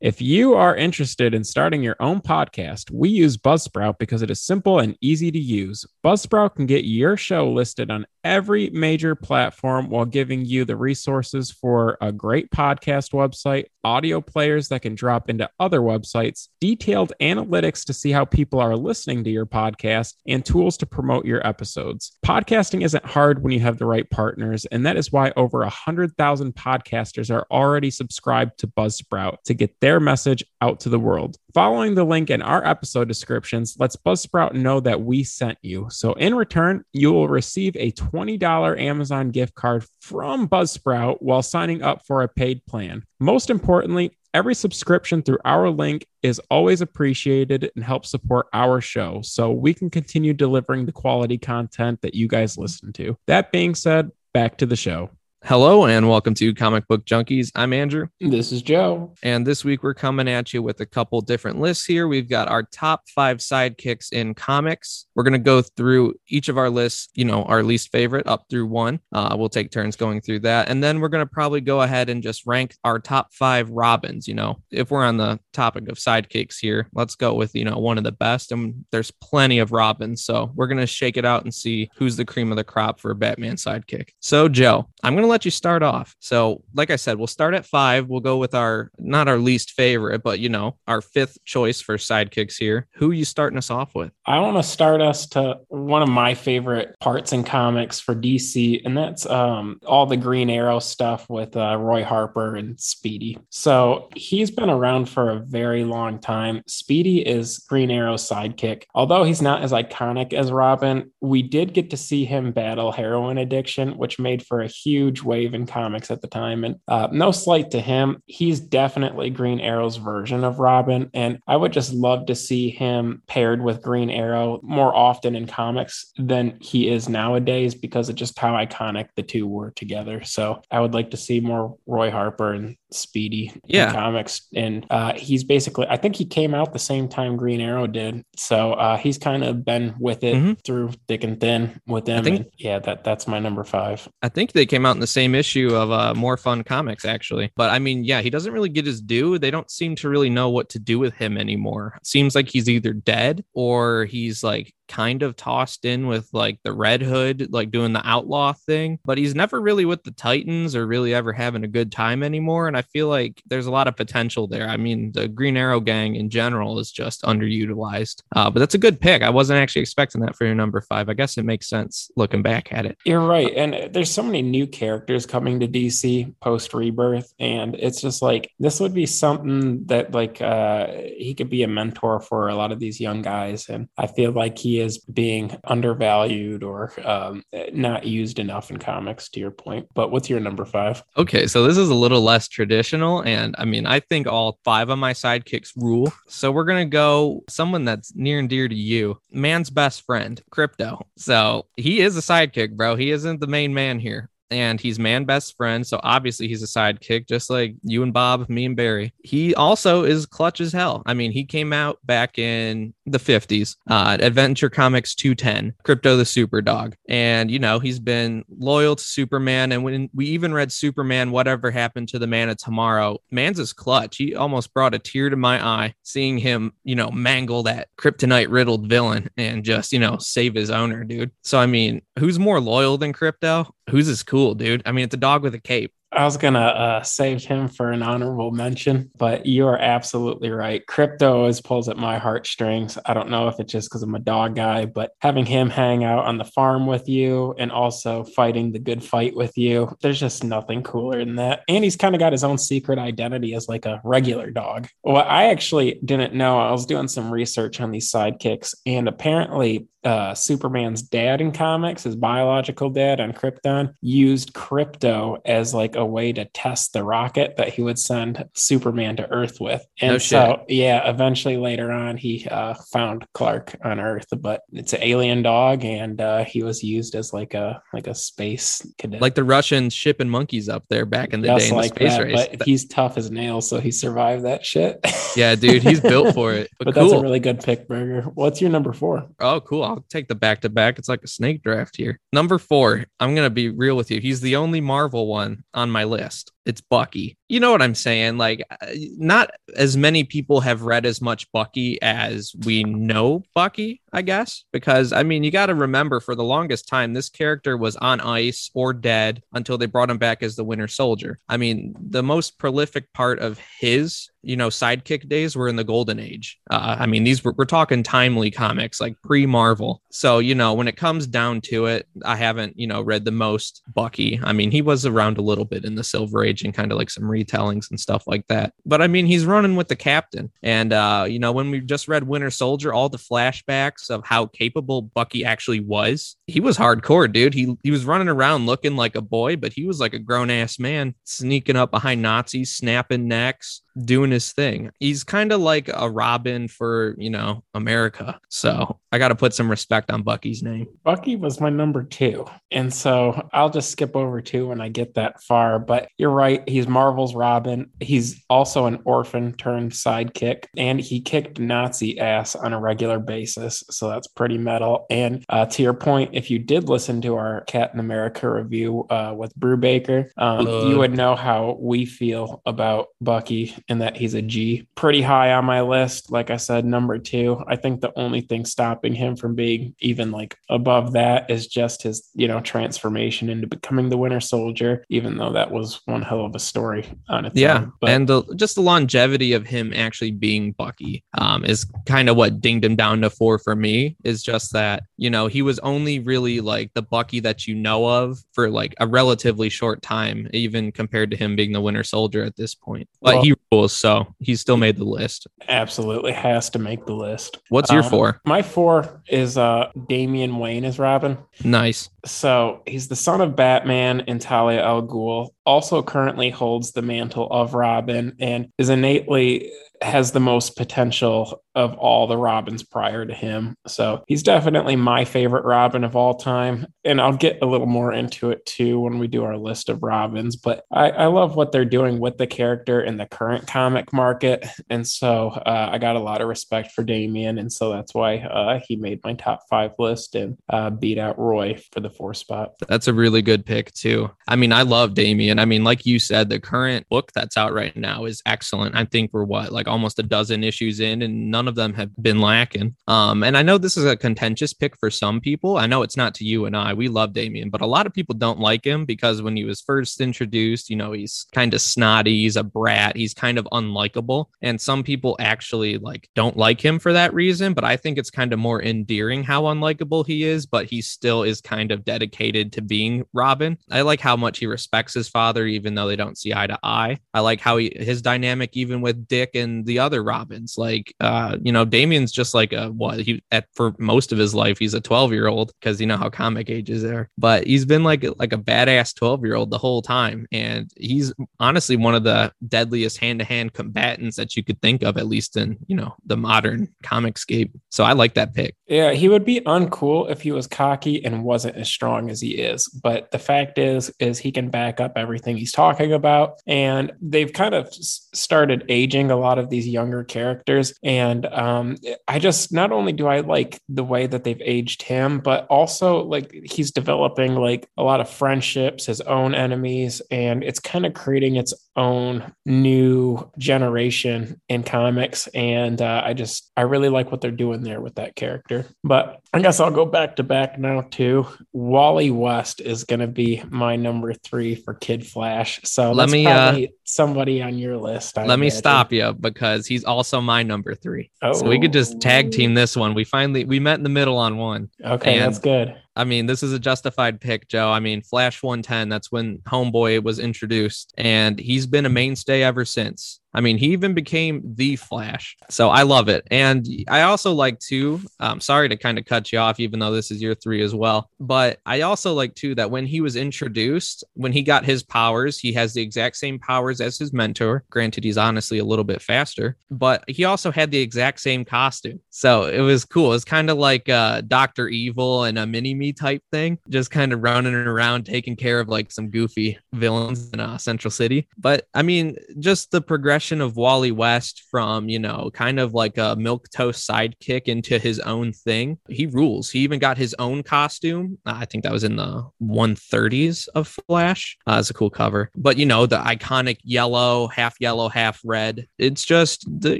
If you are interested in starting your own podcast, we use Buzzsprout because it is simple and easy to use. Buzzsprout can get your show listed on every major platform while giving you the resources for a great podcast website, audio players that can drop into other websites, detailed analytics to see how people are listening to your podcast, and tools to promote your episodes. Podcasting isn't hard when you have the right partners, and that is why over 100,000 podcasters are already subscribed to Buzzsprout to get their message out to the world. Following the link in our episode descriptions lets Buzzsprout know that we sent you. So in return, you will receive a $20 Amazon gift card from Buzzsprout while signing up for a paid plan. Most importantly, every subscription through our link is always appreciated and helps support our show so we can continue delivering the quality content that you guys listen to. That being said, back to the show. Hello and welcome to Comic Book Junkies. I'm Andrew. This is Joe. And this week we're coming at you with a couple different lists here. We've got our top five sidekicks in comics. We're going to go through each of our lists, you know, our least favorite up through one. Uh, we'll take turns going through that. And then we're going to probably go ahead and just rank our top five Robins. You know, if we're on the topic of sidekicks here, let's go with, you know, one of the best. And there's plenty of Robins. So we're going to shake it out and see who's the cream of the crop for a Batman sidekick. So, Joe, I'm going to let you start off. So, like I said, we'll start at five. We'll go with our not our least favorite, but you know, our fifth choice for sidekicks here. Who you starting us off with? I want to start us to one of my favorite parts in comics for DC, and that's um, all the Green Arrow stuff with uh, Roy Harper and Speedy. So he's been around for a very long time. Speedy is Green Arrow's sidekick. Although he's not as iconic as Robin, we did get to see him battle heroin addiction, which made for a huge wave in comics at the time. And uh, no slight to him, he's definitely Green Arrow's version of Robin. And I would just love to see him paired with Green Arrow more often in comics than he is nowadays because of just how iconic the two were together. So I would like to see more Roy Harper and Speedy yeah. in comics. And uh, he's basically, I think he came out the same time Green Arrow did. So uh, he's kind of been with it mm-hmm. through thick and thin with them. Think, and yeah, that that's my number five. I think they came out in the same issue of uh, More Fun Comics, actually. But I mean, yeah, he doesn't really get his due. They don't seem to really know what to do with him anymore. It seems like he's either dead or he's like kind of tossed in with like the Red Hood, like doing the outlaw thing, but he's never really with the Titans or really ever having a good time anymore. And I feel like there's a lot of potential there. I mean, the Green Arrow gang in general is just underutilized, uh, but that's a good pick. I wasn't actually expecting that for your number five. I guess it makes sense looking back at it. You're right. And there's so many new characters coming to DC post rebirth. And it's just like, this would be something that like uh, he could be a mentor for a lot of these young guys. And I feel like he is being undervalued or um, not used enough in comics, to your point. But what's your number five? Okay, so this is a little less traditional. And I mean, I think all five of my sidekicks rule. So we're going to go someone that's near and dear to you, man's best friend, Krypto. So he is a sidekick, bro. He isn't the main man here and he's man best friend. So obviously he's a sidekick, just like you and Bob, me and Barry. He also is clutch as hell. I mean, he came out back in the 50s, uh, Adventure Comics 210, Krypto the Super Dog. And, you know, he's been loyal to Superman. And when we even read Superman, Whatever Happened to the Man of Tomorrow, man's is clutch. He almost brought a tear to my eye seeing him, you know, mangle that kryptonite riddled villain and just, you know, save his owner, dude. So, I mean, who's more loyal than Krypto? Who's as cool, dude? I mean, it's a dog with a cape. I was gonna uh, save him for an honorable mention, but you are absolutely right. Krypto always pulls at my heartstrings. I don't know if it's just because I'm a dog guy, but having him hang out on the farm with you and also fighting the good fight with you, there's just nothing cooler than that. And he's kind of got his own secret identity as like a regular dog. Well, I actually didn't know. I was doing some research on these sidekicks, and apparently uh, Superman's dad in comics, his biological dad on Krypton, used Krypto as like a way to test the rocket that he would send Superman to Earth with. And no so, yeah, eventually later on, he uh, found Clark on Earth, but it's an alien dog, and uh, he was used as like a like a space cadet, like the Russians shipping monkeys up there back in the Just day in like the space that, race. But he's tough as nails, so he survived that shit. yeah, dude, he's built for it. But, but cool. that's a really good pick, Burger. What's your number four? Oh, cool. I'll take the back to back. It's like a snake draft here. Number four, I'm to be real with you. He's the only Marvel one on my list it's Bucky. You know what I'm saying? Like, uh, not as many people have read as much Bucky as we know Bucky, I guess, because I mean, you got to remember for the longest time, this character was on ice or dead until they brought him back as the Winter Soldier. I mean, the most prolific part of his you know sidekick days were in the golden age uh, i mean these were, we're talking timely comics like pre-marvel so you know when it comes down to it i haven't you know read the most bucky i mean he was around a little bit in the silver age and kind of like some retellings and stuff like that. But i mean he's running with the captain. And uh you know when we just read winter soldier all the flashbacks of how capable bucky actually was he was hardcore dude. He he was running around looking like a boy but he was like a grown-ass man sneaking up behind nazis snapping necks doing his thing. He's kind of like a Robin for, you know, America. So I got to put some respect on Bucky's name. Bucky was my number two. And so I'll just skip over two when I get that far. But you're right. He's Marvel's Robin. He's also an orphan turned sidekick. And he kicked Nazi ass on a regular basis. So that's pretty metal. And uh, to your point, if you did listen to our Captain America review uh, with Brubaker, um, uh, you would know how we feel about Bucky and that he's a G. Pretty high on my list. Like I said, number two. I think the only thing stopping him from being even like above that is just his, you know, transformation into becoming the Winter Soldier, even though that was one hell of a story on its yeah. own. But, and the, just the longevity of him actually being Bucky um, is kind of what dinged him down to four for me, is just that, you know, he was only really like the Bucky that you know of for like a relatively short time, even compared to him being the Winter Soldier at this point. But well, he so he's still made the list. Absolutely has to make the list. What's your um, four? My four is uh Damian Wayne as Robin. Nice. So he's the son of Batman and Talia al Ghul. Also currently holds the mantle of Robin and is innately has the most potential of all the Robins prior to him. So he's definitely my favorite Robin of all time. And I'll get a little more into it too when we do our list of Robins. But I, I love what they're doing with the character in the current comic market. And so uh, I got a lot of respect for Damian. And so that's why uh, he made my top five list and uh, beat out Roy for the four spot. That's a really good pick too. I mean, I love Damian. I mean, like you said, the current book that's out right now is excellent. I think we're what, like almost a dozen issues in, and none of them have been lacking. Um, and I know this is a contentious pick for some people. I know it's not to you and I. We love Damian, but a lot of people don't like him because when he was first introduced, you know, he's kind of snotty, he's a brat, he's kind of unlikable. And some people actually like don't like him for that reason. But I think it's kind of more endearing how unlikable he is, but he still is kind of dedicated to being Robin. I like how much he respects his father, even though they don't see eye to eye. I like how he his dynamic even with Dick and the other Robins. Like, uh, you know, Damian's just like a what he at for most of his life he's a 12 year old because you know how comic ages are. But he's been like like a badass 12 year old the whole time, and he's honestly one of the deadliest hand to hand combatants that you could think of, at least in you know the modern comic scape. So I like that pick. Yeah, he would be uncool if he was cocky and wasn't as strong as he is. But the fact is, is he can back up everything he's talking about, and they've kind of started aging a lot of these younger characters. And um, I just not only do I like the way that they've aged him, but also like he's developing like a lot of friendships, his own enemies, and it's kind of creating its own new generation in comics. And uh, I just I really like what they're doing there with that character. But I guess I'll go back to back now too. Wally West is going to be my number three for Kid Flash. So let me uh, somebody on your list. I let imagine. me stop you because he's also my number three. Oh. So we could just tag team this one. We finally we met in the middle on one. Okay, and, that's good. I mean, this is a justified pick, Joe. I mean, Flash 110, that's when Homeboy was introduced, and he's been a mainstay ever since. I mean, he even became the Flash. So I love it. And I also like too, um, sorry to kind of cut you off, even though this is your three as well. But I also like too that when he was introduced, when he got his powers, he has the exact same powers as his mentor. Granted, he's honestly a little bit faster, but he also had the exact same costume. So it was cool. It's kind of like uh, Dr. Evil and a mini me type thing, just kind of running around taking care of like some goofy villains in uh, Central City. But I mean, just the progression progression of Wally West from, you know, kind of like a milk toast sidekick into his own thing. He rules. He even got his own costume. I think that was in the 130s of Flash. Uh, it's a cool cover. But, you know, the iconic yellow, half yellow, half red. It's just, the,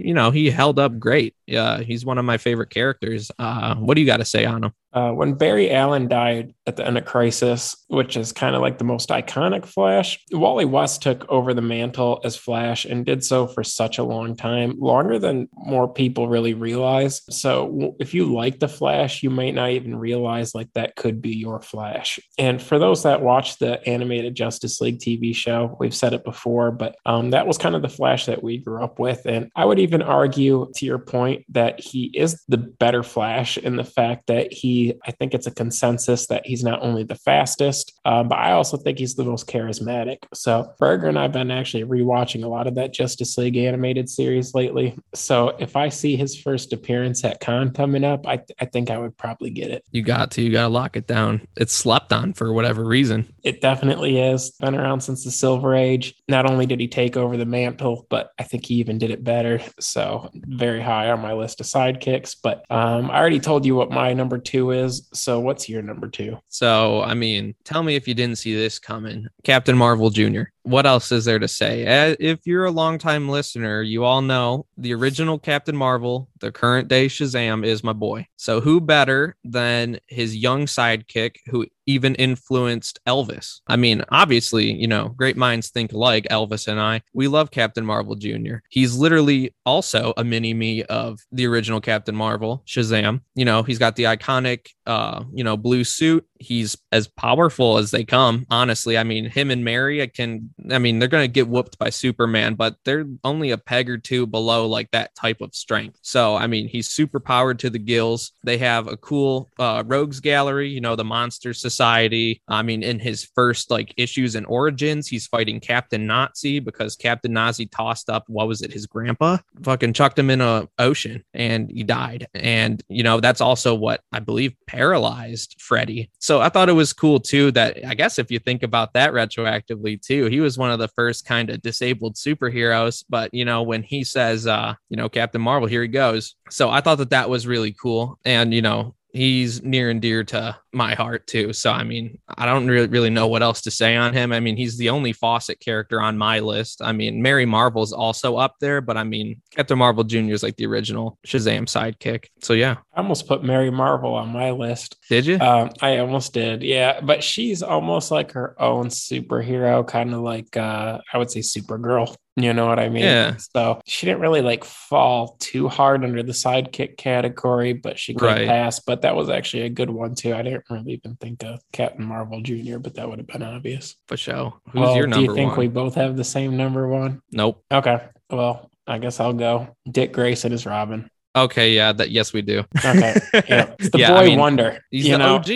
you know, he held up great. Yeah, he's one of my favorite characters. Uh, what do you got to say on him? Uh, when Barry Allen died at the end of Crisis, which is kind of like the most iconic Flash, Wally West took over the mantle as Flash and did so for such a long time, longer than more people really realize. So if you like the Flash, you might not even realize like that could be your Flash. And for those that watch the animated Justice League TV show, we've said it before, but um, that was kind of the Flash that we grew up with. And I would even argue, to your point, that he is the better Flash in the fact that he I think it's a consensus that he's not only the fastest, um, but I also think he's the most charismatic. So Berger and I've been actually rewatching a lot of that Justice League animated series lately. So if I see his first appearance at Con coming up, I, I think I would probably get it. You got to, you got to lock it down. It's slept on for whatever reason. It definitely is. Been around since the Silver Age. Not only did he take over the mantle, but I think he even did it better. So very high on my list of sidekicks. But um, I already told you what my number two is. So what's your number two? So, I mean, tell me if you didn't see this coming. Captain Marvel Jr. What else is there to say? If you're a longtime listener, you all know the original Captain Marvel, the current day Shazam is my boy. So, who better than his young sidekick who even influenced Elvis? I mean, obviously, you know, great minds think alike, Elvis and I. We love Captain Marvel Jr. He's literally also a mini me of the original Captain Marvel, Shazam. You know, he's got the iconic, uh, you know, blue suit he's as powerful as they come. Honestly, I mean, him and Mary, I can, I mean, they're going to get whooped by Superman, but they're only a peg or two below like that type of strength. So, I mean, he's super powered to the gills. They have a cool uh, rogues gallery, you know, the Monster Society. I mean, in his first like issues and origins, he's fighting Captain Nazi because Captain Nazi tossed up, what was it, his grandpa? Fucking chucked him in a ocean and he died. And, you know, that's also what I believe paralyzed Freddy. So I thought it was cool too that I guess if you think about that retroactively too, he was one of the first kind of disabled superheroes. But you know, when he says, uh, you know, Captain Marvel, here he goes. So I thought that that was really cool. And you know, he's near and dear to my heart too. So I mean, I don't really really know what else to say on him. I mean, he's the only Fawcett character on my list. I mean, Mary Marvel's also up there, but I mean, Captain Marvel Jr. is like the original Shazam sidekick. So yeah, I almost put Mary Marvel on my list. Did you? Um, I almost did. Yeah, but she's almost like her own superhero, kind of like uh, I would say Supergirl. You know what I mean? Yeah. So she didn't really like fall too hard under the sidekick category, but she could right. pass. But that was actually a good one too. I didn't really even think of Captain Marvel Jr., but that would have been obvious. For sure. Who's well, your number Do you think one? we both have the same number one? Nope. Okay. Well, I guess I'll go. Dick Grayson is Robin. Okay, yeah, that yes we do. Okay. Yeah. It's the yeah, boy I mean, wonder. He's the know? OG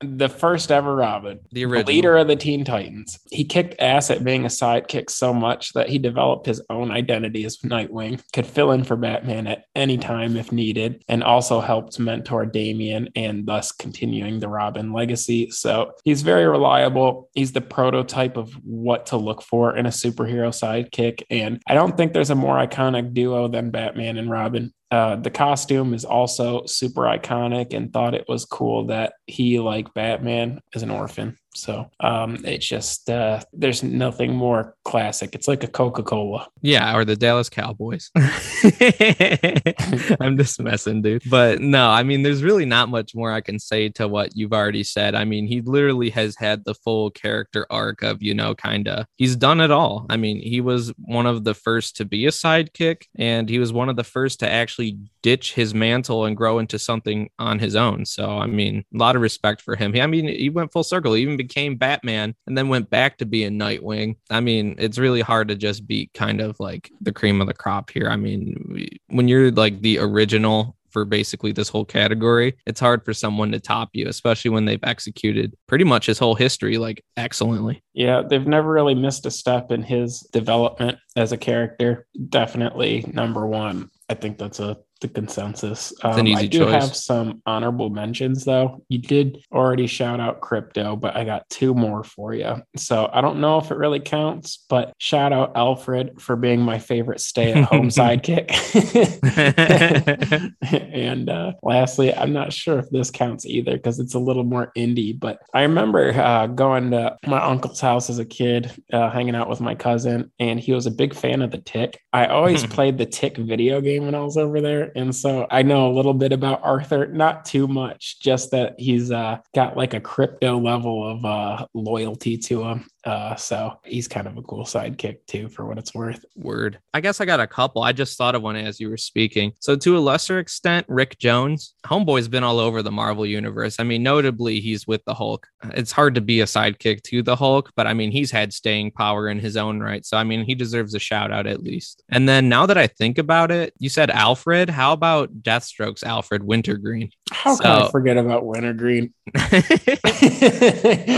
the first ever Robin, the, original. the leader of the Teen Titans. He kicked ass at being a sidekick so much that he developed his own identity as Nightwing, could fill in for Batman at any time if needed, and also helped mentor Damian and thus continuing the Robin legacy. So he's very reliable. He's the prototype of what to look for in a superhero sidekick. And I don't think there's a more iconic duo than Batman and Robin. Uh, the costume is also super iconic and thought it was cool that he, like Batman, is an orphan. So um, it's just uh, there's nothing more classic. It's like a Coca Cola. Yeah, or the Dallas Cowboys. I'm just messing, dude. But no, I mean, there's really not much more I can say to what you've already said. I mean, he literally has had the full character arc of, you know, kind of, he's done it all. I mean, he was one of the first to be a sidekick, and he was one of the first to actually ditch his mantle and grow into something on his own. So, I mean, a lot of respect for him. I mean, he went full circle. He even became Batman and then went back to being Nightwing. I mean, it's really hard to just be kind of like the cream of the crop here. I mean, when you're like the original for basically this whole category, it's hard for someone to top you, especially when they've executed pretty much his whole history like excellently. Yeah, they've never really missed a step in his development as a character. Definitely number one. I think that's a the consensus. Um, an easy I do choice. have some honorable mentions though. You did already shout out Krypto, but I got two more for you. So I don't know if it really counts, but shout out Alfred for being my favorite stay-at-home sidekick. and uh, lastly, I'm not sure if this counts either because it's a little more indie. But I remember uh, going to my uncle's house as a kid, uh, hanging out with my cousin, and he was a big fan of the Tick. I always played the Tick video game when I was over there, and so I know a little bit about Arthur. Not too much, just that he's uh, got like a Krypto level of uh, loyalty to him. Uh, so he's kind of a cool sidekick too, for what it's worth. Word. I guess I got a couple. I just thought of one as you were speaking. So, to a lesser extent, Rick Jones, Homeboy's been all over the Marvel universe. I mean, notably, he's with the Hulk. It's hard to be a sidekick to the Hulk, but I mean, he's had staying power in his own right. So, I mean, he deserves a shout out at least. And then now that I think about it, you said Alfred. How about Deathstroke's Alfred Wintergreen? How can I So- forget about Wintergreen?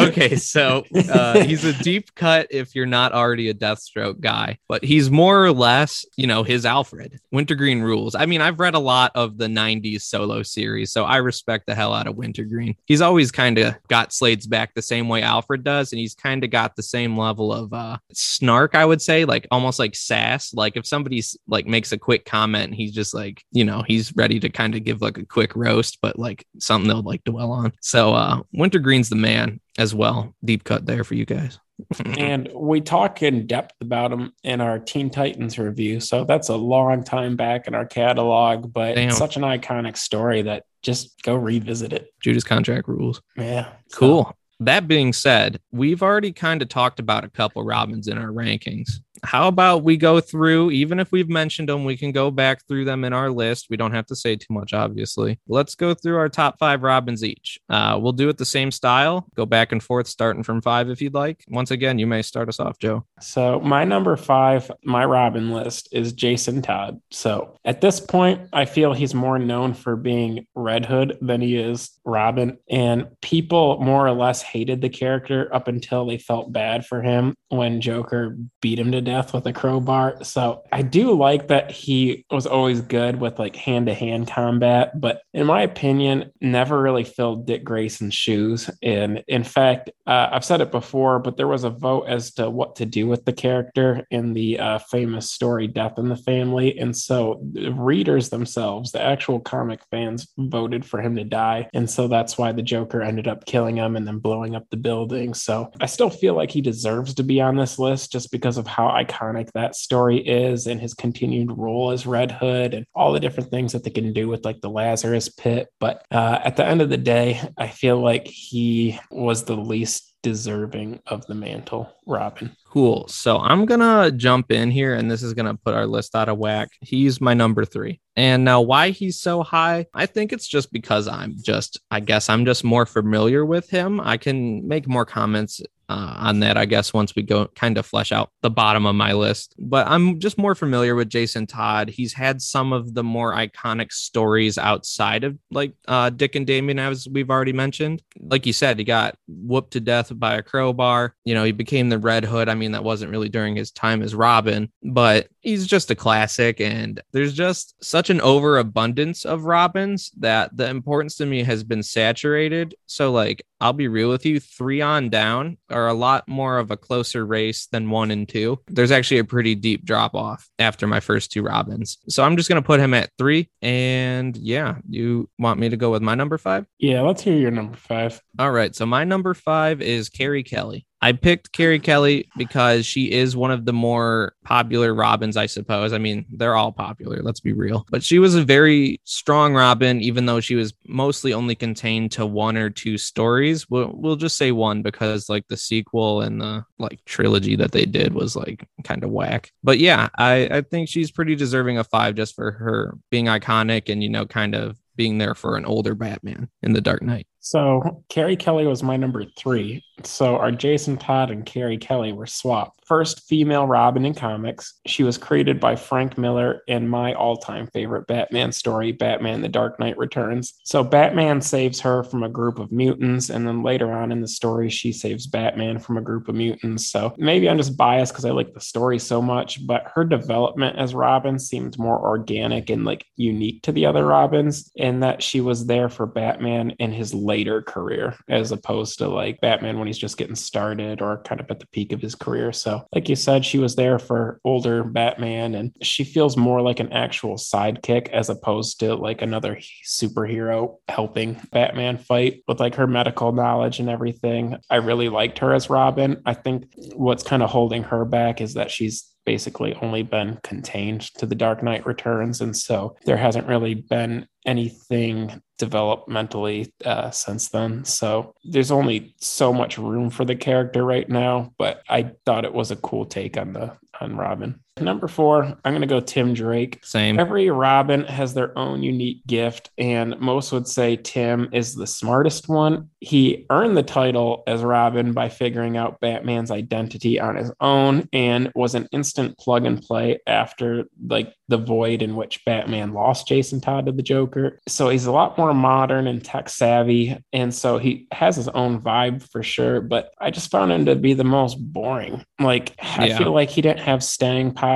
okay, so uh, he's a deep cut if you're not already a Deathstroke guy, but he's more or less, you know, his Alfred. Wintergreen rules. I mean, I've read a lot of the 90s solo series, so I respect the hell out of Wintergreen. He's always kind of got Slade's back the same way Alfred does, and he's kind of got the same level of uh, snark, I would say, like almost like sass. Like if somebody's like makes a quick comment, he's just like, you know, he's ready to kind of give like a quick roast, but like something they'll like dwell on. So uh Wintergreen's the man as well. Deep cut there for you guys. and we talk in depth about them in our Teen Titans review. So that's a long time back in our catalog, but Damn. it's such an iconic story that just go revisit it. Judas contract rules. Yeah. So- Cool. That being said, we've already kind of talked about a couple Robins in our rankings. How about we go through, even if we've mentioned them, we can go back through them in our list. We don't have to say too much, obviously. Let's go through our top five Robins each. Uh, we'll do it the same style, go back and forth, starting from five if you'd like. Once again, you may start us off, Joe. So my number five, my Robin list is Jason Todd. So at this point, I feel he's more known for being Red Hood than he is Robin. And people more or less hated the character up until they felt bad for him when Joker beat him to death with a crowbar. So I do like that he was always good with like hand to hand combat, but in my opinion, never really filled Dick Grayson's shoes. And in fact, uh, I've said it before, but there was a vote as to what to do with the character in the uh, famous story Death in the Family. And so the readers themselves, the actual comic fans, voted for him to die. And so that's why the Joker ended up killing him and then blowing up the building. So I still feel like he deserves to be on this list just because of how iconic that story is and his continued role as Red Hood and all the different things that they can do with like the Lazarus pit. But uh, at the end of the day, I feel like he was the least deserving of the mantle, Robin. Cool. So I'm going to jump in here and this is going to put our list out of whack. He's my number three. And now, why he's so high, I think it's just because I'm just, I guess I'm just more familiar with him. I can make more comments uh, on that, I guess, once we go kind of flesh out the bottom of my list. But I'm just more familiar with Jason Todd. He's had some of the more iconic stories outside of like uh, Dick and Damian, as we've already mentioned. Like you said, he got whooped to death by a crowbar. You know, he became the Red Hood. I mean, that wasn't really during his time as Robin, but he's just a classic. And there's just such an overabundance of Robins that the importance to me has been saturated. So, like, I'll be real with you, three on down a lot more of a closer race than one and two. There's actually a pretty deep drop off after my first two Robins. So I'm just going to put him at three. And yeah, you want me to go with my number five? Yeah, let's hear your number five. All right. So my number five is Carrie Kelly. I picked Carrie Kelly because she is one of the more popular Robins, I suppose. I mean, they're all popular, let's be real. But she was a very strong Robin, even though she was mostly only contained to one or two stories. We'll, we'll just say one because, like, the sequel and the like trilogy that they did was like kind of whack. But yeah, I, I think she's pretty deserving of five just for her being iconic and, you know, kind of being there for an older Batman in the Dark Knight. So Carrie Kelly was my number three. So our Jason Todd and Carrie Kelly were swapped. First female Robin in comics. She was created by Frank Miller in my all-time favorite Batman story, Batman: The Dark Knight Returns. So Batman saves her from a group of mutants, and then later on in the story, she saves Batman from a group of mutants. So maybe I'm just biased because I like the story so much, but her development as Robin seemed more organic and like unique to the other Robins, in that she was there for Batman in his later career, as opposed to like Batman when he's just getting started or kind of at the peak of his career. So, like you said, she was there for older Batman and she feels more like an actual sidekick as opposed to like another superhero helping Batman fight with like her medical knowledge and everything. I really liked her as Robin. I think what's kind of holding her back is that she's basically only been contained to the Dark Knight Returns. And so there hasn't really been anything developmentally uh, since then. So there's only so much room for the character right now, but I thought it was a cool take on the on Robin. Number four, I'm going to go Tim Drake. Same. Every Robin has their own unique gift, and most would say Tim is the smartest one. He earned the title as Robin by figuring out Batman's identity on his own and was an instant plug and play after like the void in which Batman lost Jason Todd to the Joker. So he's a lot more modern and tech savvy. And so he has his own vibe for sure. But I just found him to be the most boring. Like, I yeah. feel like he didn't have staying power.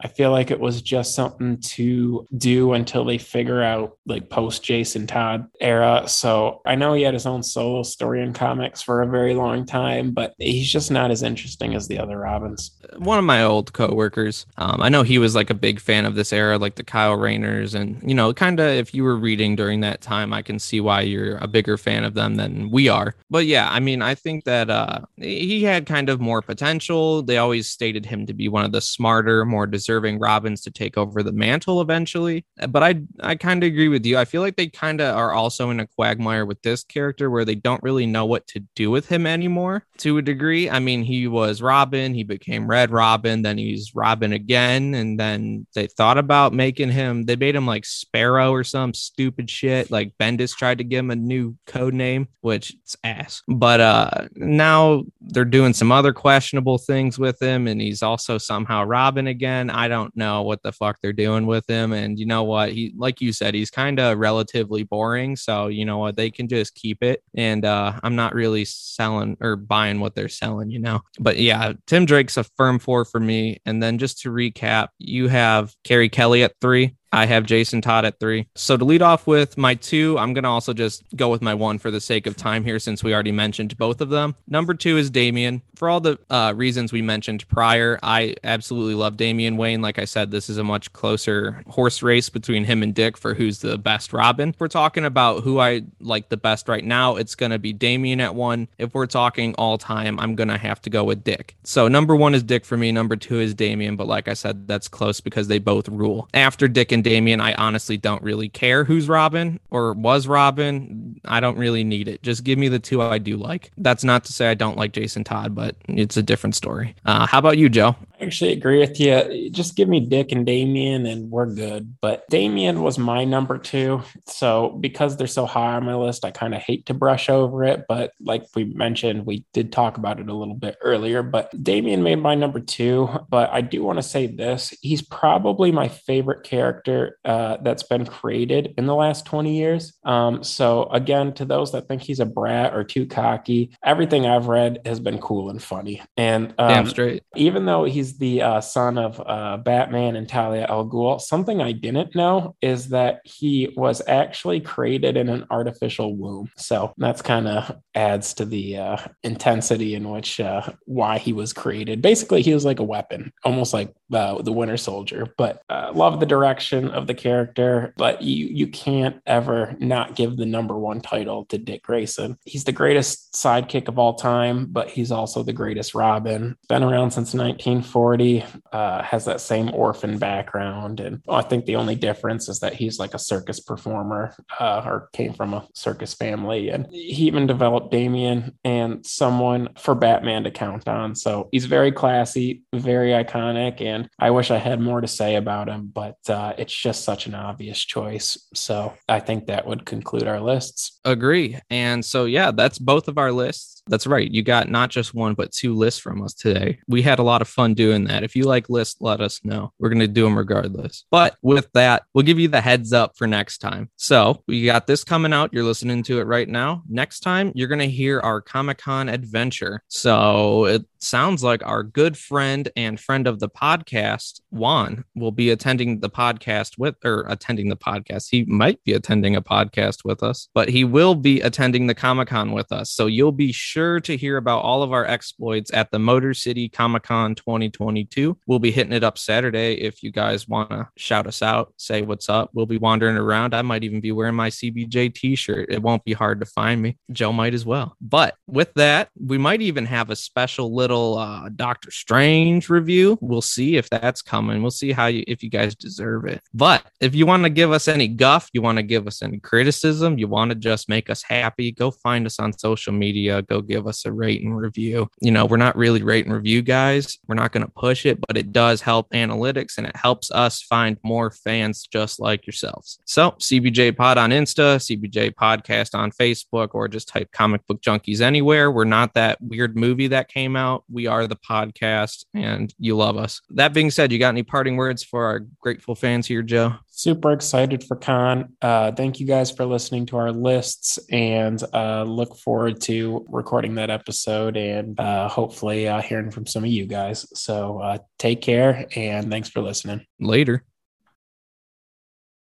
I feel like it was just something to do until they figure out like post Jason Todd era. So I know he had his own solo story in comics for a very long time, but he's just not as interesting as the other Robins. One of my old coworkers, um, I know he was like a big fan of this era, like the Kyle Rayners, and you know, kind of if you were reading during that time, I can see why you're a bigger fan of them than we are. But yeah, I mean, I think that uh, he had kind of more potential. They always stated him to be one of the smarter, more deserving Robins to take over the mantle eventually. But I, I kind of agree with you. I feel like they kind of are also in a quagmire with this character where they don't really know what to do with him anymore to a degree. I mean, he was Robin, he became Red Robin, then he's Robin again, and then they thought about making him, they made him like Sparrow or some stupid shit. Like Bendis tried to give him a new code name, which it's ass. But uh now they're doing some other questionable things with him, and he's also somehow Robin again. I don't know what the fuck they're doing with him. And you know what? He like you said, he's kind of relatively boring. So you know what, they can just keep it. And uh I'm not really selling or buying what they're selling, you know. But yeah, Tim Drake's a firm four for me. And then just to recap, you have Carrie Kelly at three. I have Jason Todd at three. So to lead off with my two, I'm going to also just go with my one for the sake of time here, since we already mentioned both of them. Number two is Damian. For all the uh, reasons we mentioned prior, I absolutely love Damian Wayne. Like I said, this is a much closer horse race between him and Dick for who's the best Robin. If we're talking about who I like the best right now, it's going to be Damian at one. If we're talking all time, I'm going to have to go with Dick. So number one is Dick for me. Number two is Damian. But like I said, that's close because they both rule. After Dick and Damian, I honestly don't really care who's Robin or was Robin. I don't really need it. Just give me the two I do like. That's not to say I don't like Jason Todd, but it's a different story. Uh, how about you, Joe? I actually agree with you. Just give me Dick and Damian and we're good. But Damian was my number two. So because they're so high on my list, I kind of hate to brush over it. But like we mentioned, we did talk about it a little bit earlier. But Damian made my number two. But I do want to say this he's probably my favorite character uh, that's been created in the last 20 years. Um, so again, to those that think he's a brat or too cocky, everything I've read has been cool and funny. And um, damn straight. Even though he's the uh, son of uh, Batman and Talia al Ghul. Something I didn't know is that he was actually created in an artificial womb. So that's kind of adds to the uh, intensity in which uh, why he was created. Basically, he was like a weapon, almost like uh, the Winter Soldier. But uh, love the direction of the character. But you you can't ever not give the number one title to Dick Grayson. He's the greatest sidekick of all time, but he's also the greatest Robin. Been around since 1940. uh, has that same orphan background. And I think the only difference is that he's like a circus performer uh, or came from a circus family. And he even developed Damian and someone for Batman to count on. So he's very classy, very iconic. And I wish I had more to say about him, but uh, it's just such an obvious choice. So I think that would conclude our lists. Agree. And so, yeah, that's both of our lists. That's right. You got not just one, but two lists from us today. We had a lot of fun doing that. If you like lists, let us know. We're going to do them regardless. But with that, we'll give you the heads up for next time. So we got this coming out. You're listening to it right now. Next time, you're going to hear our Comic Con adventure. So it sounds like our good friend and friend of the podcast, Juan, will be attending the podcast with, or attending the podcast. He might be attending a podcast with us, but he will be attending the Comic Con with us. So you'll be sure to hear about all of our exploits at the Motor City Comic Con 2022. We'll be hitting it up Saturday if you guys want to shout us out, say what's up. We'll be wandering around. I might even be wearing my CBJ t shirt. It won't be hard to find me. Joe might as well. But with that, we might even have a special little uh, Doctor Strange review. We'll see if that's coming. We'll see how you, if you guys deserve it. But if you want to give us any guff, you want to give us any criticism, you want to just make us happy, go find us on social media. Go give us a rate and review. You know, we're not really rate and review guys. We're not going to push it, but it does help analytics and it helps us find more fans just like yourselves. So, CBJ Pod on Insta, CBJ Podcast on Facebook, or just type comic book junkies anywhere. We're not that weird movie that came out. We are the podcast and you love us. That being said, you got any parting words for our grateful fans here, Joe? Super excited for Con. Uh, thank you guys for listening to our lists and uh, look forward to recording that episode and uh, hopefully uh, hearing from some of you guys. So uh, take care and thanks for listening. Later.